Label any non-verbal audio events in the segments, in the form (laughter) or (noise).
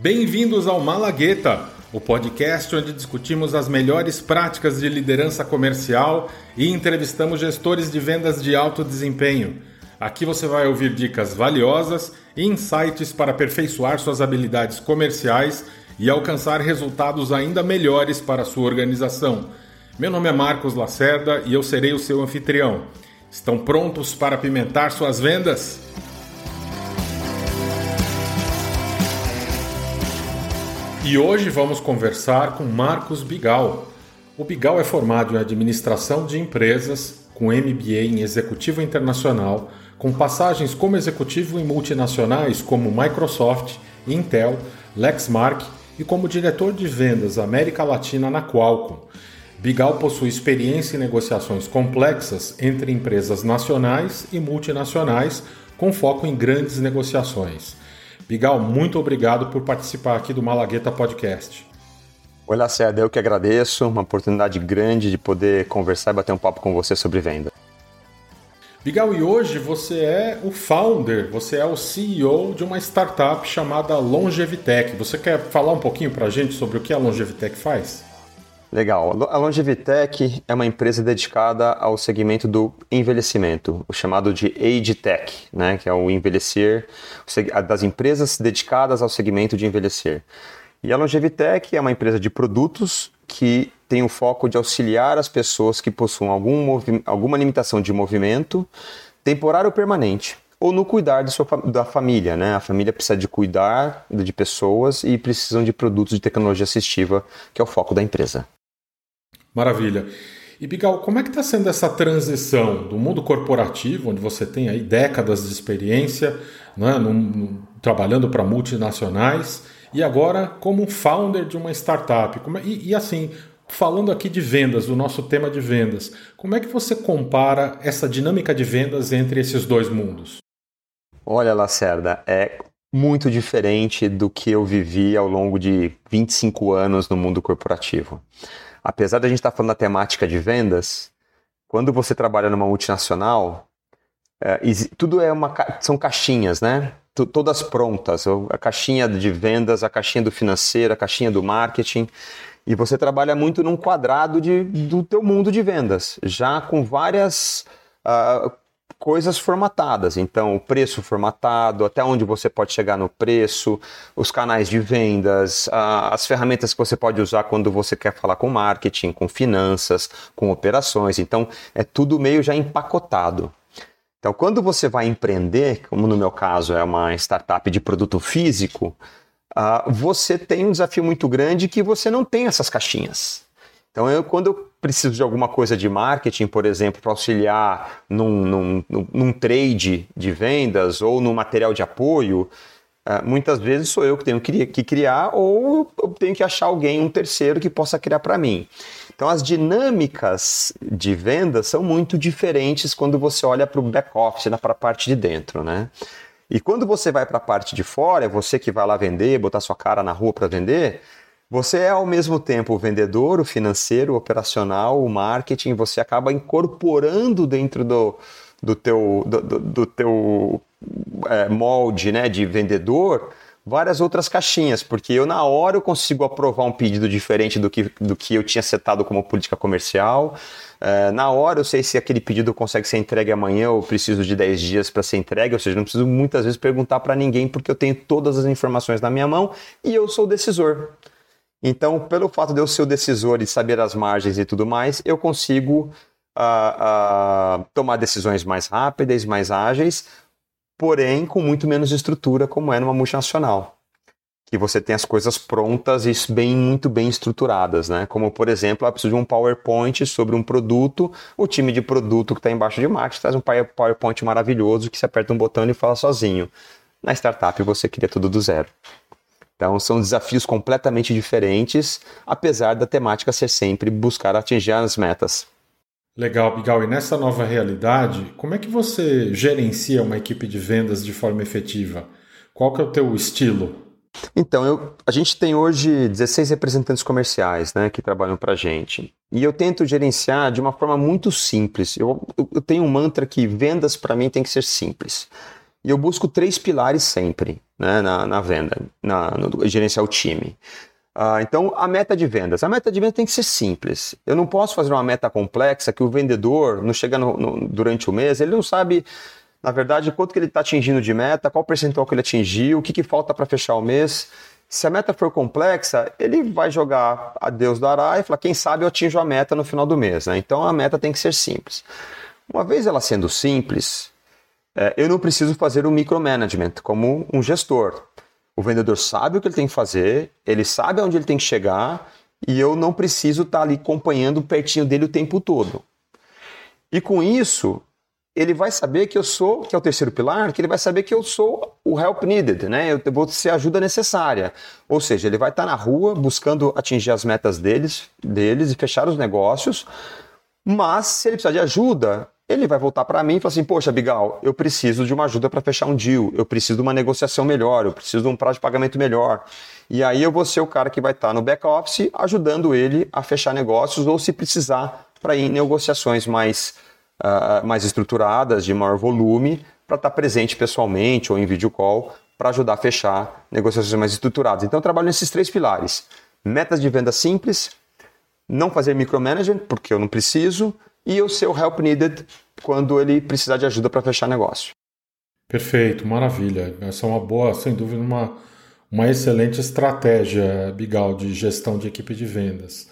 Bem-vindos ao Malagueta, o podcast onde discutimos as melhores práticas de liderança comercial e entrevistamos gestores de vendas de alto desempenho. Aqui você vai ouvir dicas valiosas e insights para aperfeiçoar suas habilidades comerciais e alcançar resultados ainda melhores para a sua organização. Meu nome é Marcos Lacerda e eu serei o seu anfitrião. Estão prontos para apimentar suas vendas? E hoje vamos conversar com Marcos Bigal. O Bigal é formado em administração de empresas, com MBA em executivo internacional, com passagens como executivo em multinacionais como Microsoft, Intel, Lexmark e como diretor de vendas América Latina na Qualcomm. Bigal possui experiência em negociações complexas entre empresas nacionais e multinacionais, com foco em grandes negociações. Bigal, muito obrigado por participar aqui do Malagueta Podcast. Oi, Lacerda, eu que agradeço. Uma oportunidade grande de poder conversar e bater um papo com você sobre venda. Bigal, e hoje você é o founder, você é o CEO de uma startup chamada Longevitech. Você quer falar um pouquinho para a gente sobre o que a Longevitech faz? Legal. A Longevitech é uma empresa dedicada ao segmento do envelhecimento, o chamado de Age Tech, né, que é o envelhecer das empresas dedicadas ao segmento de envelhecer. E a Longevitech é uma empresa de produtos que tem o foco de auxiliar as pessoas que possuem algum alguma limitação de movimento, temporário ou permanente, ou no cuidar sua, da família, né? A família precisa de cuidar de pessoas e precisam de produtos de tecnologia assistiva, que é o foco da empresa. Maravilha. E Bigal, como é que está sendo essa transição do mundo corporativo, onde você tem aí décadas de experiência, né, num, num, trabalhando para multinacionais, e agora como founder de uma startup? É, e, e assim, falando aqui de vendas, do nosso tema de vendas, como é que você compara essa dinâmica de vendas entre esses dois mundos? Olha, Lacerda, é muito diferente do que eu vivi ao longo de 25 anos no mundo corporativo apesar da gente estar tá falando da temática de vendas, quando você trabalha numa multinacional, é, tudo é uma são caixinhas, né? Todas prontas, a caixinha de vendas, a caixinha do financeiro, a caixinha do marketing, e você trabalha muito num quadrado de, do teu mundo de vendas, já com várias uh, coisas formatadas. Então, o preço formatado, até onde você pode chegar no preço, os canais de vendas, as ferramentas que você pode usar quando você quer falar com marketing, com finanças, com operações. Então, é tudo meio já empacotado. Então, quando você vai empreender, como no meu caso é uma startup de produto físico, uh, você tem um desafio muito grande que você não tem essas caixinhas. Então, eu, quando eu preciso de alguma coisa de marketing, por exemplo, para auxiliar num, num, num, trade de vendas ou no material de apoio, uh, muitas vezes sou eu que tenho que criar ou eu tenho que achar alguém, um terceiro, que possa criar para mim. Então, as dinâmicas de vendas são muito diferentes quando você olha para o back-office, para a parte de dentro, né? E quando você vai para a parte de fora, é você que vai lá vender, botar sua cara na rua para vender, você é ao mesmo tempo o vendedor, o financeiro, o operacional, o marketing, você acaba incorporando dentro do, do teu, do, do, do teu é, molde né, de vendedor várias outras caixinhas, porque eu na hora eu consigo aprovar um pedido diferente do que, do que eu tinha setado como política comercial. É, na hora eu sei se aquele pedido consegue ser entregue amanhã ou preciso de 10 dias para ser entregue, ou seja, não preciso muitas vezes perguntar para ninguém porque eu tenho todas as informações na minha mão e eu sou o decisor. Então, pelo fato de eu ser o decisor e saber as margens e tudo mais, eu consigo uh, uh, tomar decisões mais rápidas, mais ágeis, porém com muito menos estrutura, como é numa multinacional. Que você tem as coisas prontas e bem, muito bem estruturadas, né? Como, por exemplo, eu preciso de um PowerPoint sobre um produto, o time de produto que está embaixo de marketing traz um PowerPoint maravilhoso que você aperta um botão e fala sozinho. Na startup você cria tudo do zero. Então são desafios completamente diferentes, apesar da temática ser sempre buscar atingir as metas. Legal, Bigal. E nessa nova realidade, como é que você gerencia uma equipe de vendas de forma efetiva? Qual que é o teu estilo? Então, eu, a gente tem hoje 16 representantes comerciais né, que trabalham para a gente. E eu tento gerenciar de uma forma muito simples. Eu, eu, tenho um mantra que vendas para mim tem que ser simples. E eu busco três pilares sempre. né, na, na venda, na, no, gerenciar o time. Uh, então, a meta de vendas. A meta de vendas tem que ser simples. Eu não posso fazer uma meta complexa que o vendedor não chega no, no, durante o mês, ele não sabe, na verdade, quanto que ele está atingindo de meta, qual percentual que ele atingiu, o que, que falta para fechar o mês. Se a meta for complexa, ele vai jogar a Deus dará e falar, quem sabe eu atinjo a meta no final do mês. Né? Então, a meta tem que ser simples. Uma vez ela sendo simples, eu não preciso fazer um micromanagement como um gestor. O vendedor sabe o que ele tem que fazer, ele sabe aonde ele tem que chegar e eu não preciso estar ali acompanhando pertinho dele o tempo todo. E com isso, ele vai saber que eu sou, que é o terceiro pilar, que ele vai saber que eu sou o help needed, né? Eu vou ser a ajuda necessária. Ou seja, ele vai estar na rua buscando atingir as metas deles, deles e fechar os negócios. Mas se ele precisar de ajuda, ele vai voltar para mim e falar assim: Poxa, Bigal, eu preciso de uma ajuda para fechar um deal, eu preciso de uma negociação melhor, eu preciso de um prazo de pagamento melhor. E aí eu vou ser o cara que vai estar no back-office ajudando ele a fechar negócios ou se precisar para ir em negociações mais, uh, mais estruturadas, de maior volume, para estar presente pessoalmente ou em vídeo call para ajudar a fechar negociações mais estruturadas. Então eu trabalho nesses três pilares: metas de venda simples, não fazer micromanagement, porque eu não preciso e o seu help needed quando ele precisar de ajuda para fechar negócio. Perfeito, maravilha. Essa é uma boa, sem dúvida, uma, uma excelente estratégia, Bigal, de gestão de equipe de vendas.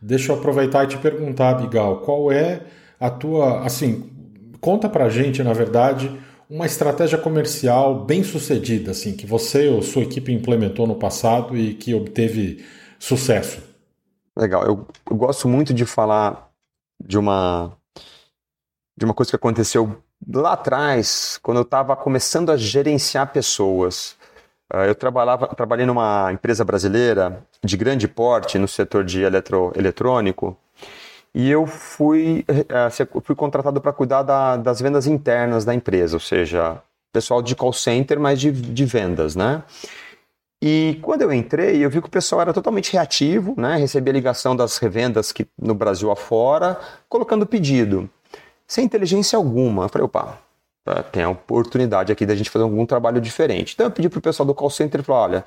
Deixa eu aproveitar e te perguntar, Bigal, qual é a tua, assim, conta pra gente, na verdade, uma estratégia comercial bem sucedida, assim, que você ou sua equipe implementou no passado e que obteve sucesso. Legal, eu, eu gosto muito de falar de uma de uma coisa que aconteceu lá atrás, quando eu estava começando a gerenciar pessoas. Uh, eu trabalhava, trabalhei numa empresa brasileira de grande porte no setor de eletro, eletrônico e eu fui, uh, fui contratado para cuidar da, das vendas internas da empresa, ou seja, pessoal de call center, mas de, de vendas, né? E quando eu entrei, eu vi que o pessoal era totalmente reativo, né? Recebia ligação das revendas que no Brasil afora, colocando pedido, sem inteligência alguma. Eu falei, opa, tá, tem a oportunidade aqui da gente fazer algum trabalho diferente. Então eu pedi para o pessoal do call center e falei, olha,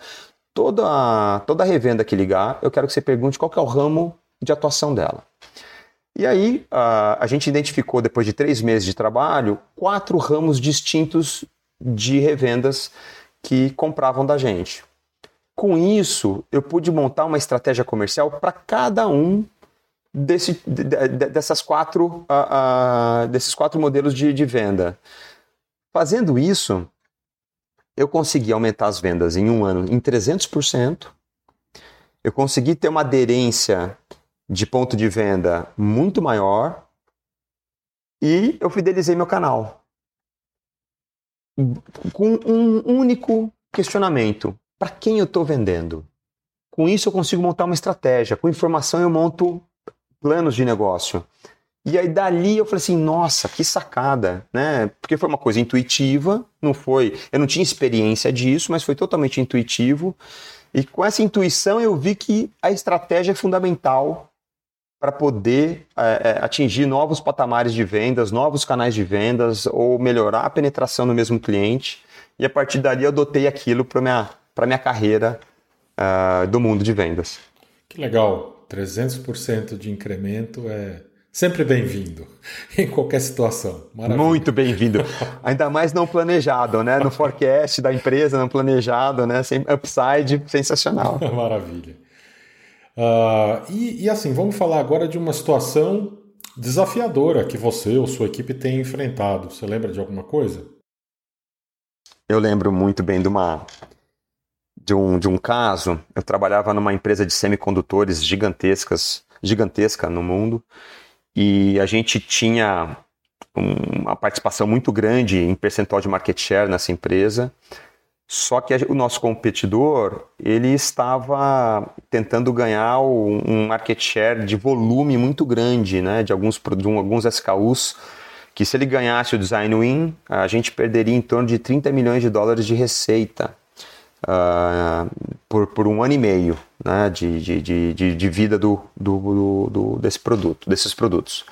toda, toda revenda que ligar, eu quero que você pergunte qual é o ramo de atuação dela. E aí a, a gente identificou, depois de três meses de trabalho, quatro ramos distintos de revendas que compravam da gente. Com isso, eu pude montar uma estratégia comercial para cada um desse, dessas quatro, uh, uh, desses quatro modelos de, de venda. Fazendo isso, eu consegui aumentar as vendas em um ano em 300%. Eu consegui ter uma aderência de ponto de venda muito maior e eu fidelizei meu canal. Com um único questionamento: para quem eu estou vendendo. Com isso eu consigo montar uma estratégia, com informação eu monto planos de negócio. E aí dali eu falei assim, nossa, que sacada, né? Porque foi uma coisa intuitiva, não foi, eu não tinha experiência disso, mas foi totalmente intuitivo. E com essa intuição eu vi que a estratégia é fundamental para poder é, atingir novos patamares de vendas, novos canais de vendas ou melhorar a penetração no mesmo cliente. E a partir dali eu adotei aquilo para minha para minha carreira uh, do mundo de vendas. Que legal, 300% de incremento é sempre bem-vindo (laughs) em qualquer situação. Maravilha. Muito bem-vindo, ainda mais não planejado, né? No forecast da empresa, não planejado, né? Sem upside, sensacional. (laughs) Maravilha. Uh, e, e assim, vamos falar agora de uma situação desafiadora que você ou sua equipe tem enfrentado. Você lembra de alguma coisa? Eu lembro muito bem de uma de um, de um caso. Eu trabalhava numa empresa de semicondutores gigantescas, gigantesca no mundo, e a gente tinha uma participação muito grande em percentual de market share nessa empresa. Só que o nosso competidor ele estava tentando ganhar um market share de volume muito grande, né, de alguns de alguns SKUs que se ele ganhasse o design win, a gente perderia em torno de 30 milhões de dólares de receita uh, por, por um ano e meio né, de, de, de, de vida do, do, do, desse produto, desses produtos.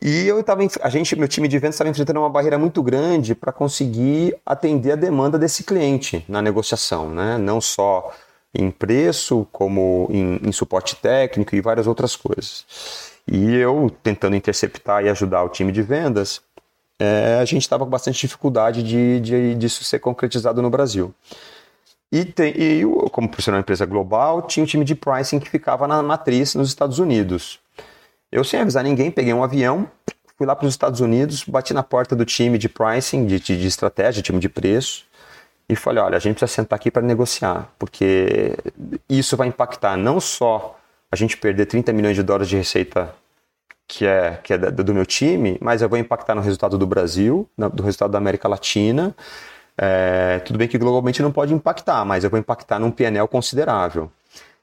E eu tava, a gente, meu time de vendas estava enfrentando uma barreira muito grande para conseguir atender a demanda desse cliente na negociação, né? Não só em preço, como em, em suporte técnico e várias outras coisas. E eu tentando interceptar e ajudar o time de vendas, é, a gente estava com bastante dificuldade de, de, disso ser concretizado no Brasil. E, tem, e eu, como profissional de empresa global, tinha um time de pricing que ficava na matriz nos Estados Unidos. Eu, sem avisar ninguém, peguei um avião, fui lá para os Estados Unidos, bati na porta do time de pricing, de, de, de estratégia, time de preço, e falei: olha, a gente precisa sentar aqui para negociar, porque isso vai impactar não só a gente perder 30 milhões de dólares de receita que é, que é do meu time, mas eu vou impactar no resultado do Brasil, no resultado da América Latina. É, tudo bem que globalmente não pode impactar, mas eu vou impactar num PNL considerável.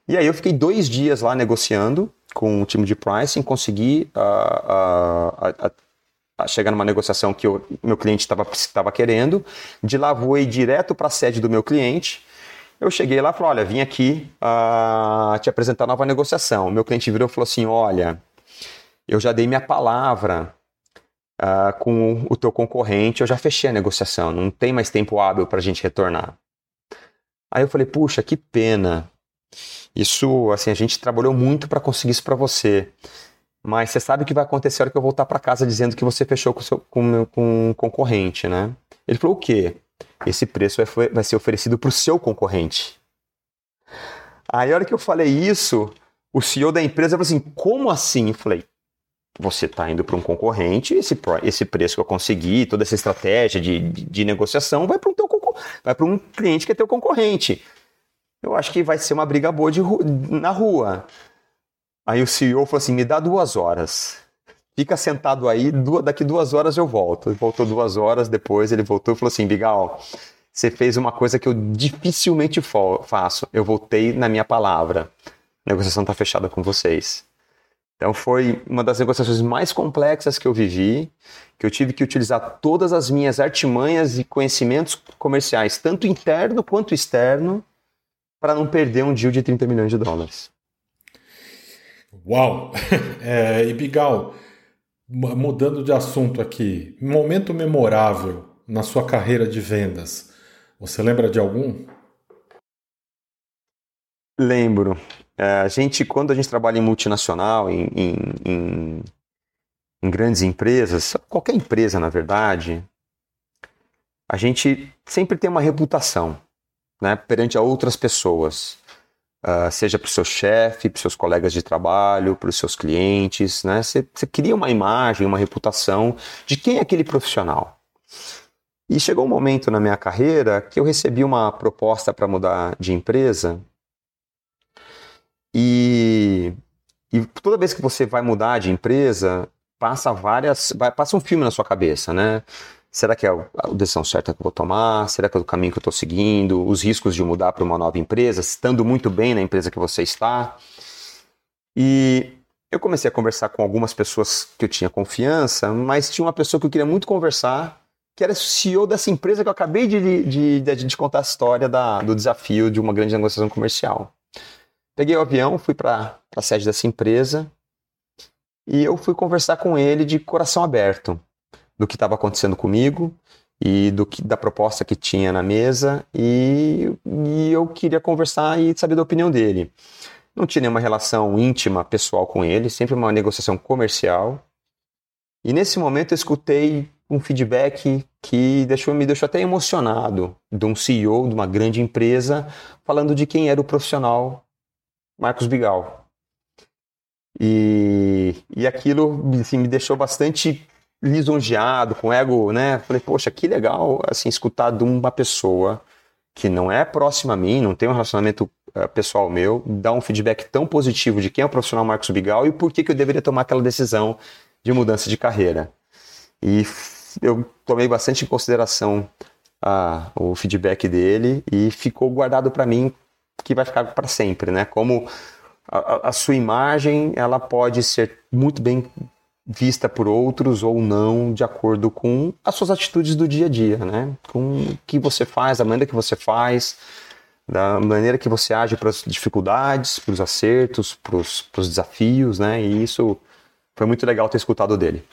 E aí eu fiquei dois dias lá negociando com o time de pricing, consegui uh, uh, uh, chegar numa negociação que o meu cliente estava querendo. De lá voei direto para a sede do meu cliente. Eu cheguei lá e falei, olha, vim aqui te apresentar nova negociação. O meu cliente virou e falou assim, olha, eu já dei minha palavra uh, com o teu concorrente, eu já fechei a negociação, não tem mais tempo hábil para a gente retornar. Aí eu falei, puxa, que pena. Isso, assim, a gente trabalhou muito para conseguir isso para você. Mas você sabe o que vai acontecer a hora que eu voltar para casa dizendo que você fechou com, seu, com, com um concorrente, né? Ele falou, o quê? Esse preço vai, vai ser oferecido para o seu concorrente. Aí, a hora que eu falei isso, o CEO da empresa falou assim: como assim? Eu falei: você está indo para um concorrente, esse, esse preço que eu consegui, toda essa estratégia de, de, de negociação vai para um, vai um cliente que é teu concorrente. Eu acho que vai ser uma briga boa de, na rua. Aí o CEO falou assim: me dá duas horas. Fica sentado aí, duas, daqui duas horas eu volto. Ele voltou duas horas depois, ele voltou e falou assim: Bigal, você fez uma coisa que eu dificilmente faço. Eu voltei na minha palavra. A negociação está fechada com vocês. Então foi uma das negociações mais complexas que eu vivi, que eu tive que utilizar todas as minhas artimanhas e conhecimentos comerciais, tanto interno quanto externo, para não perder um deal de 30 milhões de dólares. Uau! (laughs) É, e Bigal, mudando de assunto aqui, momento memorável na sua carreira de vendas, você lembra de algum? Lembro. É, a gente, quando a gente trabalha em multinacional, em, em, em, em grandes empresas, qualquer empresa, na verdade, a gente sempre tem uma reputação né, perante a outras pessoas. Uh, seja para o seu chefe, para os seus colegas de trabalho, para os seus clientes, né? Você, você cria uma imagem, uma reputação de quem é aquele profissional. E chegou um momento na minha carreira que eu recebi uma proposta para mudar de empresa e, e toda vez que você vai mudar de empresa, passa várias. Vai, passa um filme na sua cabeça, né? Será que é a decisão certa que eu vou tomar? Será que é o caminho que eu estou seguindo? Os riscos de mudar para uma nova empresa, estando muito bem na empresa que você está. E eu comecei a conversar com algumas pessoas que eu tinha confiança, mas tinha uma pessoa que eu queria muito conversar, que era CEO dessa empresa que eu acabei de, de, de, de contar a história da, do desafio de uma grande negociação comercial. Peguei o avião, fui para a sede dessa empresa e eu fui conversar com ele de coração aberto do que estava acontecendo comigo e do que da proposta que tinha na mesa e, e eu queria conversar e saber da opinião dele. Não tinha nenhuma relação íntima, pessoal com ele, sempre uma negociação comercial. E nesse momento eu escutei um feedback que deixou, me deixou até emocionado de um CEO de uma grande empresa falando de quem era o profissional Marcos Bigal. E, e aquilo assim, me deixou bastante lisonjeado, com ego, né? Falei, poxa, que legal assim, escutar de uma pessoa que não é próxima a mim, não tem um relacionamento uh, pessoal meu, dar um feedback tão positivo de quem é o profissional Marcos Bigal e por que, que eu deveria tomar aquela decisão de mudança de carreira. E eu tomei bastante em consideração uh, o feedback dele e ficou guardado para mim que vai ficar para sempre, né? Como a, a, sua imagem ela pode ser muito bem vista por outros ou não, de acordo com as suas atitudes do dia a dia, né? Com o que você faz, a maneira que você faz, da maneira que você age para as dificuldades, para os acertos, para os desafios, né? E isso foi muito legal ter escutado dele.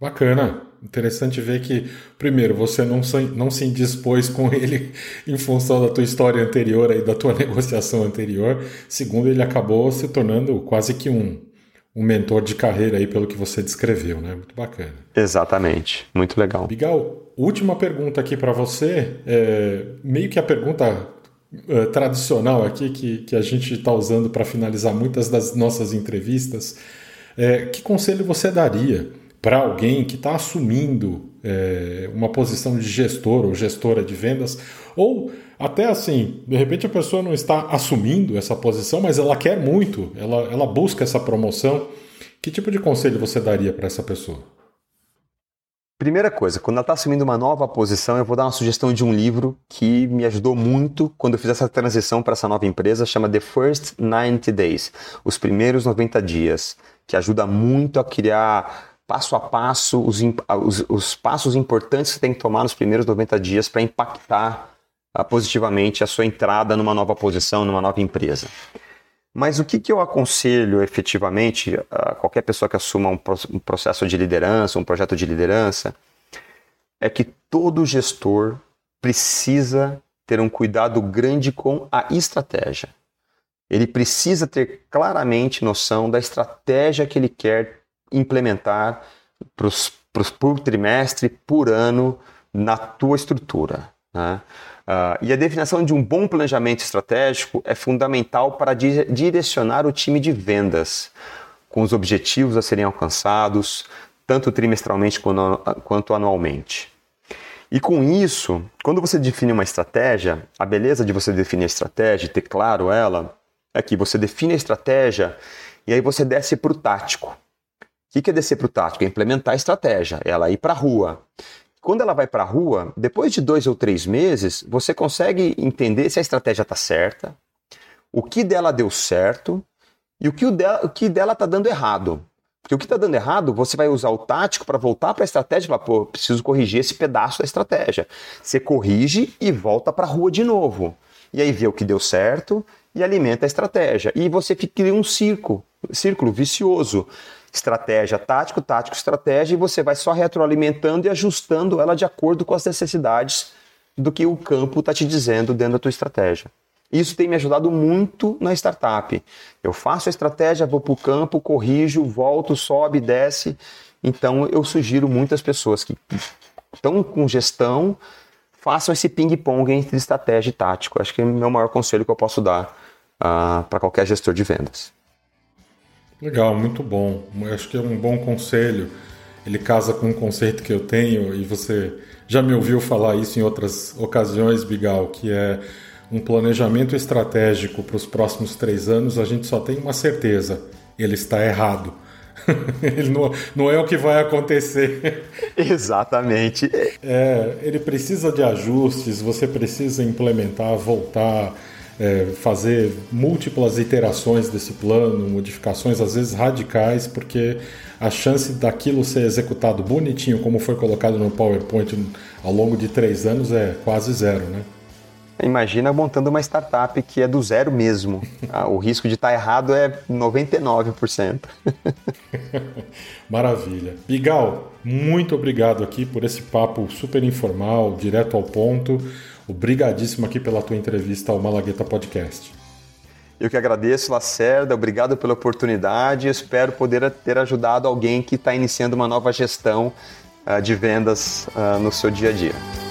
Bacana. Interessante ver que, primeiro, você não se, não se indispôs com ele (laughs) em função da tua história anterior e da tua (laughs) negociação anterior. Segundo, ele acabou se tornando quase que um, um mentor de carreira aí, pelo que você descreveu, né? Muito bacana. Exatamente. Muito legal. Bigal, última pergunta aqui para você. É, meio que a pergunta é, tradicional aqui que, que a gente está usando para finalizar muitas das nossas entrevistas. É, que conselho você daria para alguém que está assumindo é, uma posição de gestor ou gestora de vendas, ou até assim, de repente a pessoa não está assumindo essa posição, mas ela quer muito, ela, ela busca essa promoção. Que tipo de conselho você daria para essa pessoa? Primeira coisa, quando ela está assumindo uma nova posição, eu vou dar uma sugestão de um livro que me ajudou muito quando eu fiz essa transição para essa nova empresa, chama The First 90 Days, os primeiros 90 dias, que ajuda muito a criar passo a passo os, os, os passos importantes que você tem que tomar nos primeiros 90 dias para impactar uh, positivamente a sua entrada numa nova posição, numa nova empresa. Mas o que, que eu aconselho efetivamente a qualquer pessoa que assuma um, um processo de liderança, um projeto de liderança, é que todo gestor precisa ter um cuidado grande com a estratégia. Ele precisa ter claramente noção da estratégia que ele quer implementar pros, pros, por trimestre, por ano, na tua estrutura. Né? Uh, e a definição de um bom planejamento estratégico é fundamental para di direcionar o time de vendas, com os objetivos a serem alcançados, tanto trimestralmente quanto, quanto anualmente. E com isso, quando você define uma estratégia, a beleza de você definir a estratégia e ter claro ela, é que você define a estratégia e aí você desce para o tático. O que é descer para o tático? É implementar a estratégia, é ela ir para a rua. Quando ela vai para a rua, depois de dois ou três meses, você consegue entender se a estratégia está certa, o que dela deu certo e o que, o dela, o que dela está dando errado. Porque o que está dando errado, você vai usar o tático para voltar para a estratégia e falar, pô, preciso corrigir esse pedaço da estratégia. Você corrige e volta para a rua de novo. E aí vê o que deu certo e alimenta a estratégia. E você cria um círculo, círculo vicioso estratégia tático, tático, estratégia, e você vai só retroalimentando e ajustando ela de acordo com as necessidades do que o campo está te dizendo dentro da tua estratégia. Isso tem me ajudado muito na startup. Eu faço a estratégia, vou para o campo, corrijo, volto, sobe, desce. Então eu sugiro muitas pessoas que estão com gestão façam esse ping-pong entre estratégia e tático. Acho que é o meu maior conselho que eu posso dar uh, ah, para qualquer gestor de vendas. Legal, muito bom. Acho que é um bom conselho. Ele casa com um conceito que eu tenho e você já me ouviu falar isso em outras ocasiões, Bigal, que é um planejamento estratégico para os próximos três anos. A gente só tem uma certeza: ele está errado. (laughs) ele não, não é o que vai acontecer. (laughs) Exatamente. É, ele precisa de ajustes, você precisa implementar, voltar é, fazer múltiplas iterações desse plano, modificações às vezes radicais, porque a chance daquilo ser executado bonitinho, como foi colocado no PowerPoint ao longo de três anos, é quase zero, né? Imagina montando uma startup que é do zero mesmo. (laughs) Ah, o risco de estar errado é 99%. (laughs) Maravilha. Bigal, muito obrigado aqui por esse papo super informal, direto ao ponto. Obrigadíssimo aqui pela tua entrevista ao Malagueta Podcast. Eu que agradeço, Lacerda, obrigado pela oportunidade. Espero poder ter ajudado alguém que está iniciando uma nova gestão uh, de vendas uh, no seu dia a dia.